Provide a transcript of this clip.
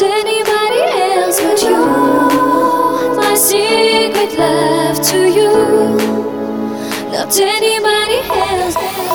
Not anybody else but you. My secret love to you. Not anybody else.